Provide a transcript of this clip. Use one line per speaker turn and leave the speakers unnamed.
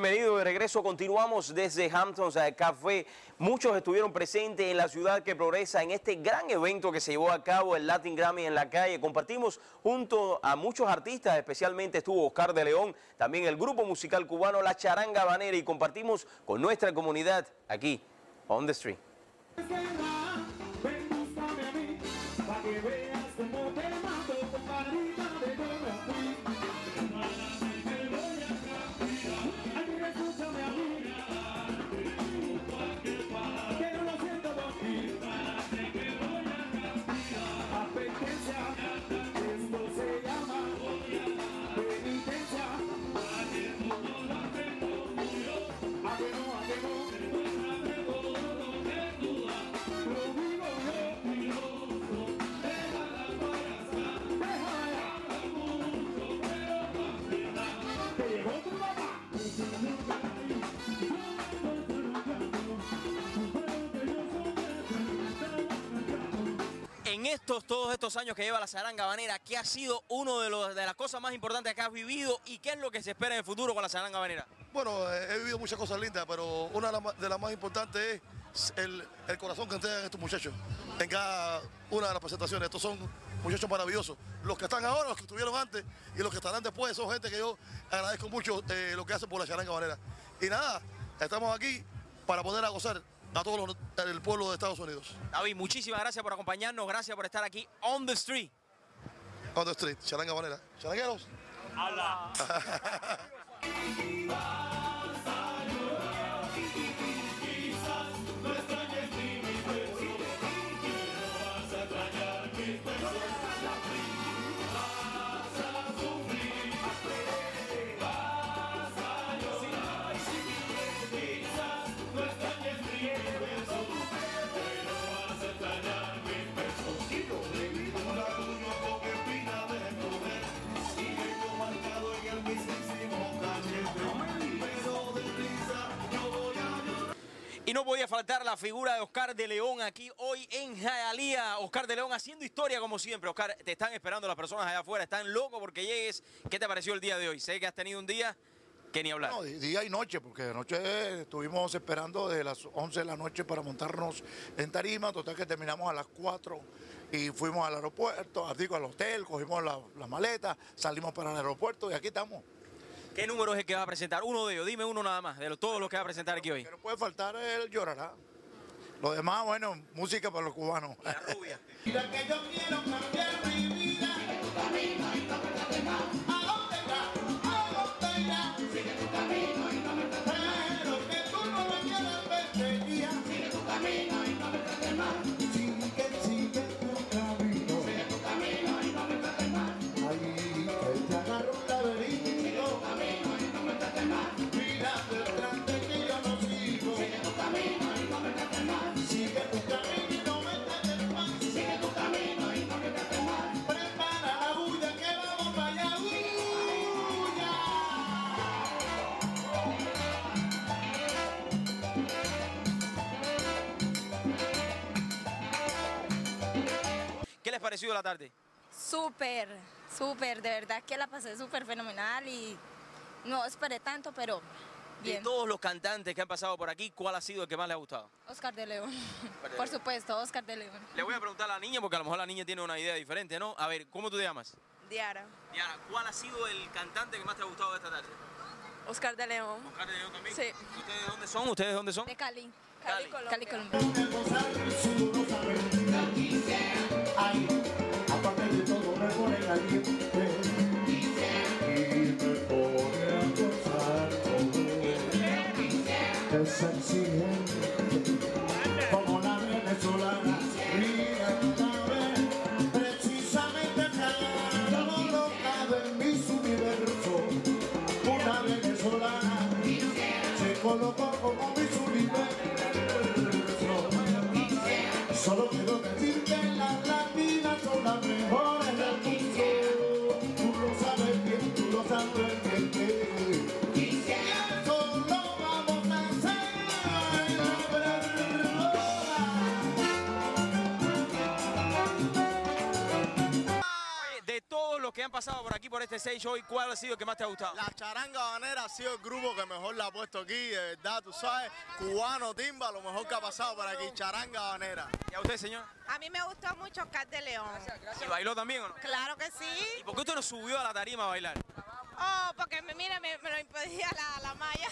Bienvenido de regreso. Continuamos desde Hamptons Café. Muchos estuvieron presentes en la ciudad que progresa en este gran evento que se llevó a cabo el Latin Grammy en la calle. Compartimos junto a muchos artistas, especialmente estuvo Oscar de León, también el grupo musical cubano La Charanga Banera y compartimos con nuestra comunidad aquí, on the street. Estos, todos estos años que lleva la Saranga Banera, ¿qué ha sido uno de, de las cosas más importantes que has vivido y qué es lo que se espera en el futuro con la Saranga Banera?
Bueno, he vivido muchas cosas lindas, pero una de las más importantes es el, corazón que entregan estos muchachos en cada una de las presentaciones. Estos son muchachos maravillosos. Los que están ahora, los que estuvieron antes y los que estarán después, son gente que yo agradezco mucho eh, lo que hacen por la Charanga Banera. Y nada, estamos aquí para poder a gozar a todo el pueblo de Estados Unidos.
David, muchísimas gracias por acompañarnos, gracias por estar aquí on the street.
On the street, charanga manera. Charangueros.
Habla. Y no podía faltar la figura de Oscar de León aquí hoy en Jayalía. Oscar de León haciendo historia como siempre. Oscar, te están esperando las personas allá afuera, están locos porque llegues. ¿Qué te pareció el día de hoy? Sé que has tenido un día que ni hablar.
No, día y noche, porque anoche estuvimos esperando de las 11 de la noche para montarnos en Tarima, total que terminamos a las 4 y fuimos al aeropuerto, digo al hotel, cogimos la, la maleta, salimos para el aeropuerto y aquí estamos.
¿Qué número es el que va a presentar? Uno de ellos, dime uno nada más, de todos los que va a presentar aquí hoy.
Que no puede faltar el llorará. Lo demás, bueno, música para los cubanos.
La rubia.
Mira que yo quiero cambiar mi vida.
Parecido la tarde?
Súper, súper, de verdad que la pasé súper fenomenal y no esperé tanto, pero bien.
De todos los cantantes que han pasado por aquí, ¿cuál ha sido el que más le ha gustado?
Oscar de León, por supuesto, Oscar de León.
Le voy a preguntar a la niña, porque a lo mejor la niña tiene una idea diferente, ¿no? A ver, ¿cómo tú te llamas?
Diara.
Diara, ¿cuál ha sido el cantante que más te ha gustado de esta tarde?
Oscar de León.
¿Oscar de León también?
Sí.
¿Ustedes dónde son? ¿Ustedes dónde son?
De Cali.
Cali,
Cali, Colombia.
Ay, aparte es como la venezolana mira una vez precisamente acá colocado en mis universo una venezolana se colocó como mis universo solo quiero decir que las
pasado por aquí, por este stage hoy, ¿cuál ha sido el que más te ha gustado?
La charanga banera ha sido el grupo que mejor la ha puesto aquí, de verdad, tú sabes, cubano, timba, lo mejor que ha pasado por aquí, charanga banera.
¿Y a usted, señor?
A mí me gustó mucho Oscar de León.
¿Y bailó también o no?
Claro que sí.
¿Y por qué usted no subió a la tarima a bailar?
Oh, porque me- mira, me, me lo impedía la, la malla.